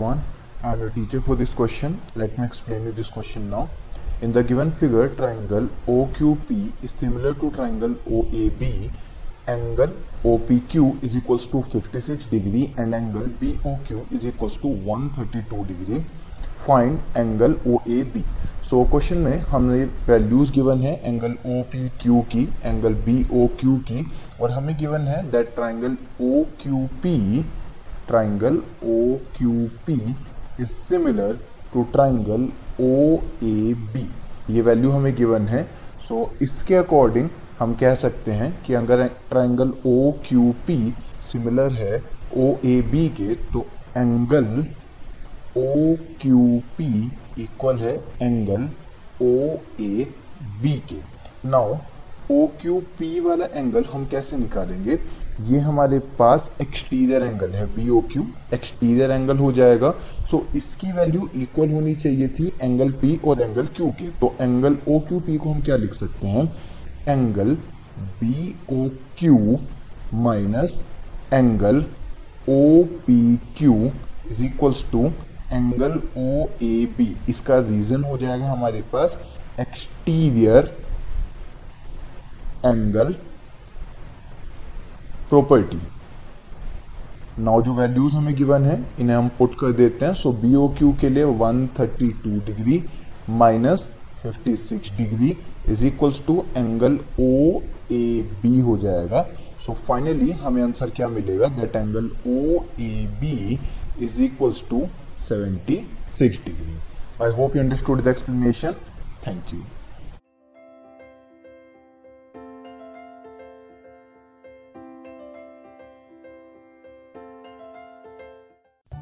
I am your teacher for this question. Let me explain you this question now. In the given figure, triangle OQP is similar to triangle OAB. Angle OPQ is equals to 56 degree and angle BOQ is equals to 132 degree. Find angle OAB. So so, question में हमने values given है angle O P Q की angle B O Q की और हमें given है that triangle O Q P triangle OQP is similar to triangle OAB ये value हमें गिवन है। सो so, इसके अकॉर्डिंग हम कह सकते हैं कि अगर triangle O Q P similar है ओ ए बी के तो angle O Q P equal है एंगल ओ ए बी के। नाउ ओ क्यू पी वाला एंगल हम कैसे निकालेंगे? ये हमारे पास एक्सटीरियर एंगल है B O Q exterior angle हो जाएगा। So, इसकी वैल्यू इक्वल होनी चाहिए थी एंगल पी और एंगल क्यू के। तो एंगल ओ क्यू पी को हम क्या लिख सकते हैं? Angle B O Q minus angle O P Q is equals to angle O A B इसका रीजन हो जाएगा हमारे पास एक्सटीरियर एंगल प्रॉपर्टी नाउ जो वैल्यूज़ हमें गिवन है, इन्हें हम पुट कर देते हैं। सो बी ओ क्यू के लिए 132 degree minus 56 degree is equals to angle O A B हो जाएगा। सो so फाइनली हमें आंसर क्या मिलेगा? That angle O A B is equals to 76 degree I hope you understood the explanation thank you